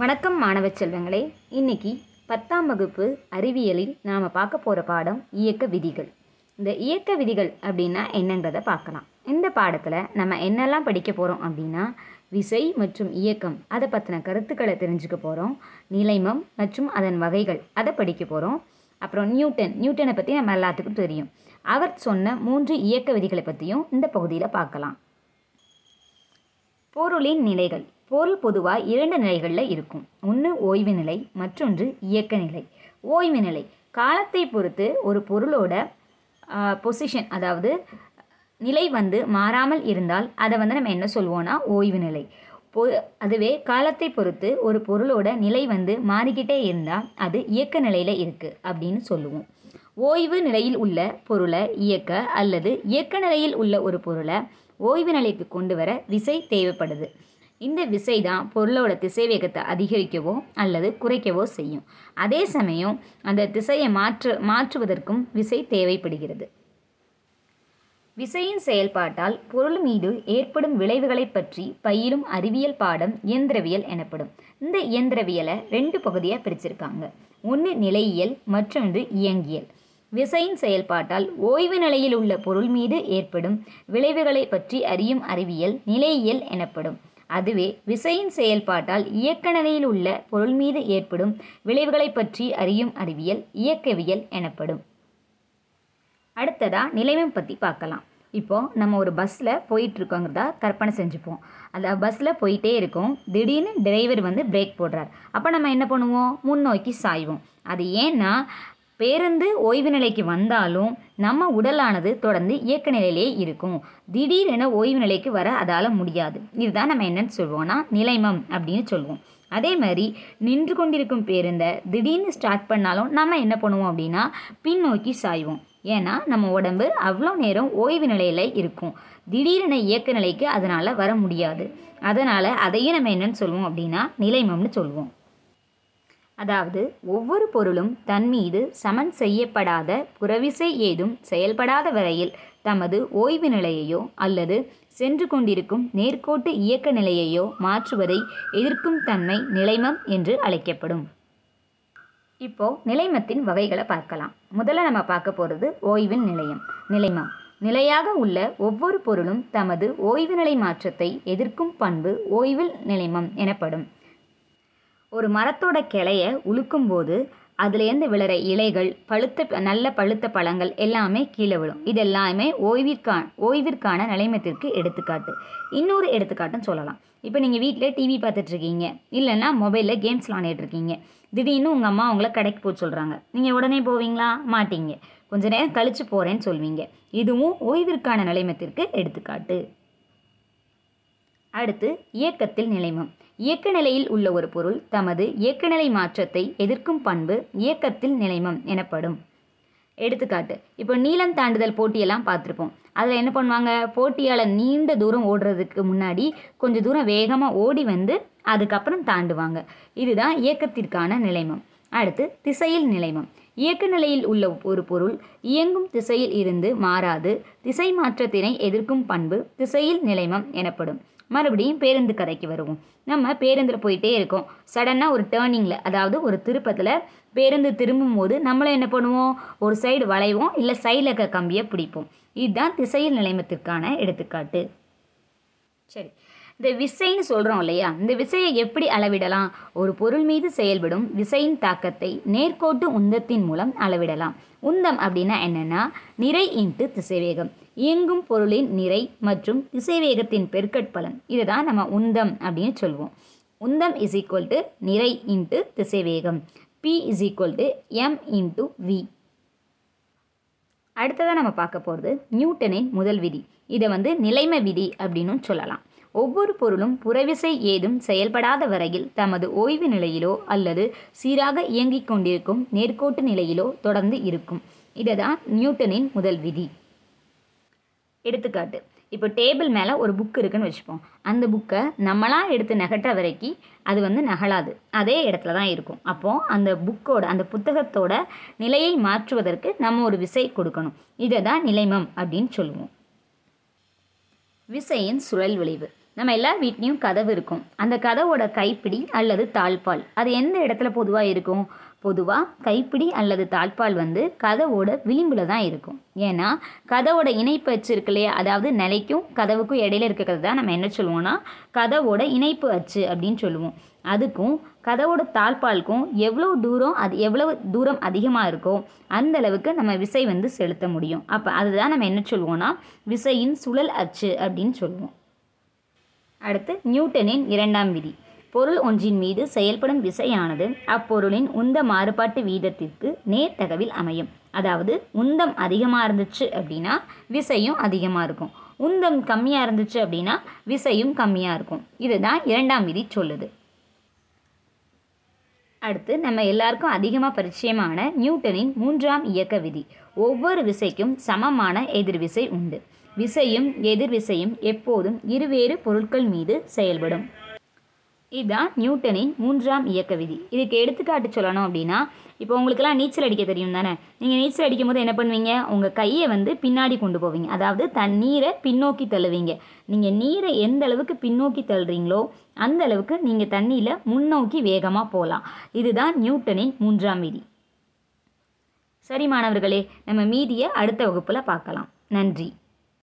வணக்கம் மாணவ செல்வங்களே. இன்னைக்கு பத்தாம் வகுப்பு அறிவியலில் நாம் பார்க்க போகிற பாடம் இயக்க விதிகள். இந்த இயக்க விதிகள் அப்படின்னா என்னங்கிறத பார்க்கலாம். இந்த பாடத்தில் நம்ம என்னெல்லாம் படிக்க போகிறோம் அப்படின்னா விசை மற்றும் இயக்கம் அதை பற்றின கருத்துக்களை தெரிஞ்சுக்க போகிறோம் நிலைமம் மற்றும் அதன் வகைகள் அதை படிக்க போகிறோம் அப்புறம் நியூட்டன் நியூட்டனை பற்றி நம்ம எல்லாத்துக்கும் தெரியும். அவர் சொன்ன மூன்று இயக்க விதிகளை பற்றியும் இந்த பகுதியில் பார்க்கலாம். பொருளின் நிலைகள். பொருள் பொதுவாக இரண்டு நிலைகளில் இருக்கும். ஒன்று ஓய்வு நிலை மற்றொன்று இயக்க நிலை. ஓய்வு நிலை. காலத்தை பொறுத்து ஒரு பொருளோட பொசிஷன் அதாவது நிலை வந்து மாறாமல் இருந்தால் அதை வந்து நம்ம என்ன சொல்லுவோம்னா ஓய்வு நிலை. பொ அதுவே காலத்தை பொறுத்து ஒரு பொருளோட நிலை வந்து மாறிக்கிட்டே இருந்தால் அது இயக்க நிலையில் இருக்குது அப்படின்னு சொல்லுவோம். ஓய்வு நிலையில் உள்ள பொருளை இயக்க அல்லது இயக்க நிலையில் உள்ள ஒரு பொருளை ஓய்வு நிலைக்கு கொண்டு வர விசை தேவைப்படுது. இந்த விசை தான் பொருளோட திசைவேகத்தை அதிகரிக்கவோ அல்லது குறைக்கவோ செய்யும். அதே சமயம் அந்த திசையை மாற்று மாற்றுவதற்கும் விசை தேவைப்படுகிறது. விசையின் செயல்பாட்டால் பொருள் மீது ஏற்படும் விளைவுகளை பற்றி பயிலும் அறிவியல் பாடம் இயந்திரவியல் எனப்படும். இந்த இயந்திரவியலை ரெண்டு பகுதியாக பிரிச்சிருக்காங்க. ஒன்று நிலையியல் மற்றொன்று இயங்கியல். விசையின் செயல்பாட்டால் ஓய்வு நிலையில் உள்ள பொருள் மீது ஏற்படும் விளைவுகளை பற்றி அறியும் அறிவியல் நிலையியல் எனப்படும். அதுவே விசையின் செயல்பாட்டால் இயக்க நிலையில் உள்ள பொருள் மீது ஏற்படும் விளைவுகளை பற்றி அறியும் அறிவியல் இயக்கவியல் எனப்படும். அடுத்ததா நிலைமை பற்றி பார்க்கலாம். இப்போ நம்ம ஒரு பஸ்ஸில் போயிட்டுருக்கோங்கிறதா கற்பனை செஞ்சுப்போம். அந்த பஸ்ஸில் போயிட்டே இருக்கோம். திடீர்னு டிரைவர் வந்து பிரேக் போடுறார். அப்போ நம்ம என்ன பண்ணுவோம்? முன்னோக்கி சாய்வோம். அது ஏன்னா பேருந்து ஓய்வு நிலைக்கு வந்தாலும் நம்ம உடலானது தொடர்ந்து இயக்க நிலையிலே இருக்கும். திடீரென ஓய்வு நிலைக்கு வர அதால் முடியாது. இதுதான் நம்ம என்னன்னு சொல்லுவோம்னா நிலைமம் அப்படின்னு சொல்லுவோம் அதே மாதிரி நின்று கொண்டிருக்கும் பேருந்தை திடீர்னு ஸ்டார்ட் பண்ணாலும் நம்ம என்ன பண்ணுவோம் அப்படின்னா பின்னோக்கி சாய்வோம். ஏன்னா நம்ம உடம்பு அவ்வளோ நேரம் ஓய்வு நிலையில் இருக்கும். திடீரென இயக்க நிலைக்கு அதனால் வர முடியாது. அதனால் அதையும் நம்ம என்னென்னு சொல்லுவோம் அப்படின்னா நிலைமம்னு சொல்லுவோம் அதாவது ஒவ்வொரு பொருளும் தன் மீது சமன் செய்யப்படாத புறவிசை ஏதும் செயல்படாத வரையில் தமது ஓய்வு நிலையையோ அல்லது சென்று கொண்டிருக்கும் நேர்கோட்டு இயக்க நிலையையோ மாற்றுவதை எதிர்க்கும் தன்மை நிலைமம் என்று அழைக்கப்படும். இப்போ நிலைமத்தின் வகைகளை பார்க்கலாம். முதல்ல நம்ம பார்க்க போகிறது ஓய்வின் நிலையம். நிலைமம். நிலையாக உள்ள ஒவ்வொரு பொருளும் தமது ஓய்வு நிலை மாற்றத்தை எதிர்க்கும் பண்பு ஓய்வில் நிலைமம் எனப்படும். ஒரு மரத்தோட கிளைய உழுக்கும்போது அதுலேருந்து விழுற இலைகள் பழுத்த நல்ல பழுத்த பழங்கள் எல்லாமே கீழே விழும். இது எல்லாமே ஓய்விற்கான ஓய்விற்கான நிலைமத்திற்கு எடுத்துக்காட்டு. இன்னொரு எடுத்துக்காட்டுன்னு சொல்லலாம். இப்போ நீங்கள் வீட்டில் டிவி பார்த்துட்ருக்கீங்க. இல்லைன்னா மொபைலில் கேம்ஸ் விளாண்டுட்டு இருக்கீங்க திடீர்னு உங்கள் அம்மா உங்களை கடைக்கு போக சொல்கிறாங்க நீங்கள் உடனே போவீங்களா? மாட்டீங்க. கொஞ்ச நேரம் கழித்து போகிறேன்னு சொல்வீங்க. இதுவும் ஓய்விற்கான நிலைமத்திற்கு எடுத்துக்காட்டு. அடுத்து இயக்கத்தில் நிலைமம். இயக்க நிலையில் உள்ள ஒரு பொருள் தமது இயக்கநிலை மாற்றத்தை எதிர்க்கும் பண்பு இயக்கத்தில் நிலைமம் எனப்படும். எடுத்துக்காட்டு இப்போ நீளம் தாண்டுதல் போட்டியெல்லாம் பார்த்துருப்போம். அதில் என்ன பண்ணுவாங்க? போட்டியாளர் நீண்ட தூரம் ஓடுறதுக்கு முன்னாடி கொஞ்சம் தூரம் வேகமாக ஓடி வந்து அதுக்கப்புறம் தாண்டுவாங்க. இதுதான் இயக்கத்திற்கான நிலைமம். அடுத்து திசையில் நிலைமம். இயக்க நிலையில் உள்ள ஒரு பொருள் இயங்கும் திசையில் இருந்து மாறாது. திசை மாற்றத்தினை எதிர்க்கும் பண்பு திசையில் நிலைமம் எனப்படும். மறுபடியும் பேருந்து கதைக்கு வருவோம். நம்ம பேருந்தில் போயிட்டே இருக்கோம். சடனாக ஒரு டேர்னிங்கில் அதாவது ஒரு திருப்பத்தில் பேருந்து திரும்பும் போது நம்மளும் என்ன பண்ணுவோம்? ஒரு சைடு வளைவோம் இல்லை சைடில் இருக்க கம்பியை பிடிப்போம். இதுதான் திசையில் நிலைமத்திற்கான எடுத்துக்காட்டு. சரி. இந்த விசைன்னு சொல்கிறோம் இல்லையா? இந்த விசையை எப்படி அளவிடலாம்? ஒரு பொருள் மீது செயல்படும் விசையின் தாக்கத்தை நேர்கோட்டு உந்தத்தின் மூலம் அளவிடலாம். உந்தம் அப்படின்னா என்னென்னா நிறை இன்ட்டு திசைவேகம். இயங்கும் பொருளின் நிறை மற்றும் திசைவேகத்தின் பெருக்கட்பலன் இதை தான் நம்ம உந்தம் அப்படின்னு சொல்லுவோம் உந்தம் இஸ் ஈக்குவல் டு நிறை இன்ட்டு திசைவேகம். P is equal to M into V அடுத்ததாக நம்ம பார்க்க போகிறது நியூட்டனின் முதல் விதி. இதை வந்து நிலைமை விதி அப்படின்னு சொல்லலாம். ஒவ்வொரு பொருளும் புறவிசை ஏதும் செயல்படாத வரையில் தமது ஓய்வு நிலையிலோ அல்லது சீராக இயங்கிக் கொண்டிருக்கும் நேர்கோட்டு நிலையிலோ தொடர்ந்து இருக்கும். இதுதான் நியூட்டனின் முதல் விதி. எடுத்துக்காட்டு. இப்போ டேபிள் மேலே ஒரு புக் இருக்குன்னு வச்சுப்போம். அந்த புக்கை நம்மளாம் எடுத்து நகட்ட வரைக்கும் அது வந்து நகலாது. அதே இடத்துல தான் இருக்கும். அப்போது அந்த புக்கோட அந்த புத்தகத்தோட நிலையை மாற்றுவதற்கு நம்ம ஒரு விசை கொடுக்கணும். இதை தான் நிலைமம் அப்படின்னு சொல்லுவோம். விசையின் சுழல் விளைவு. நம்ம எல்லா வீட்லேயும் கதவு இருக்கும். அந்த கதவோட கைப்பிடி அல்லது தாழ்பால். அது எந்த இடத்துல பொதுவாக இருக்கும்? பொதுவாக கைப்பிடி அல்லது தாழ்பால் வந்து கதவோட விளிம்பில் தான் இருக்கும். ஏன்னா கதவோட இணைப்பு அச்சு இருக்கு இல்லையா அதாவது நிலைக்கும் கதவுக்கும் இடையில இருக்கிறது தான் நம்ம என்ன சொல்லுவோம்னா கதவோட இணைப்பு அச்சு அப்படின்னு சொல்லுவோம். அதுக்கும் கதவோட தாழ்பாலுக்கும் எவ்வளோ தூரம் அது எவ்வளவு தூரம் அதிகமாக இருக்கோ அந்த அளவுக்கு நம்ம விசை வந்து செலுத்த முடியும். அப்போ அதுதான் நம்ம என்ன சொல்லுவோம்னா விசையின் சுழல் அச்சு அப்படின்னு சொல்லுவோம். அடுத்து நியூட்டனின் இரண்டாம் விதி. பொருள் ஒன்றின் மீது செயல்படும் விசையானது அப்பொருளின் உந்த மாறுபாட்டு வீதத்திற்கு நேர்த்தகவில் அமையும். அதாவது உந்தம் அதிகமாக இருந்துச்சு அப்படின்னா விசையும் அதிகமாக இருக்கும். உந்தம் கம்மியாக இருந்துச்சு அப்படின்னா விசையும் கம்மியாக இருக்கும். இதுதான் இரண்டாம் விதி சொல்லுது. அடுத்து நம்ம எல்லாருக்கும் அதிகமாக பரிச்சயமான நியூட்டனின் மூன்றாம் இயக்க விதி. ஒவ்வொரு விசைக்கும் சமமான எதிர்விசை உண்டு. விசையும் எதிர்விசையும் எப்போதும் இருவேறு பொருட்கள் மீது செயல்படும். இதுதான் நியூட்டனின் மூன்றாம் இயக்க விதி. இதுக்கு எடுத்துக்காட்டு சொல்லணும் அப்படின்னா இப்போ உங்களுக்கெல்லாம் நீச்சல் அடிக்க தெரியும் தானே? நீங்கள் நீச்சல் அடிக்கும் போது என்ன பண்ணுவீங்க? உங்கள் கையை வந்து பின்னாடி கொண்டு போவீங்க. அதாவது தண்ணீரை பின்னோக்கி தள்ளுவீங்க. நீங்கள் நீரை எந்த அளவுக்கு பின்னோக்கி தள்ளுறீங்களோ அந்த அளவுக்கு நீங்கள் தண்ணியில் முன்னோக்கி வேகமாக போகலாம். இதுதான் நியூட்டனின் மூன்றாம் விதி. சரி மாணவர்களே நம்ம மீதியை அடுத்த வகுப்பில் பார்க்கலாம். நன்றி.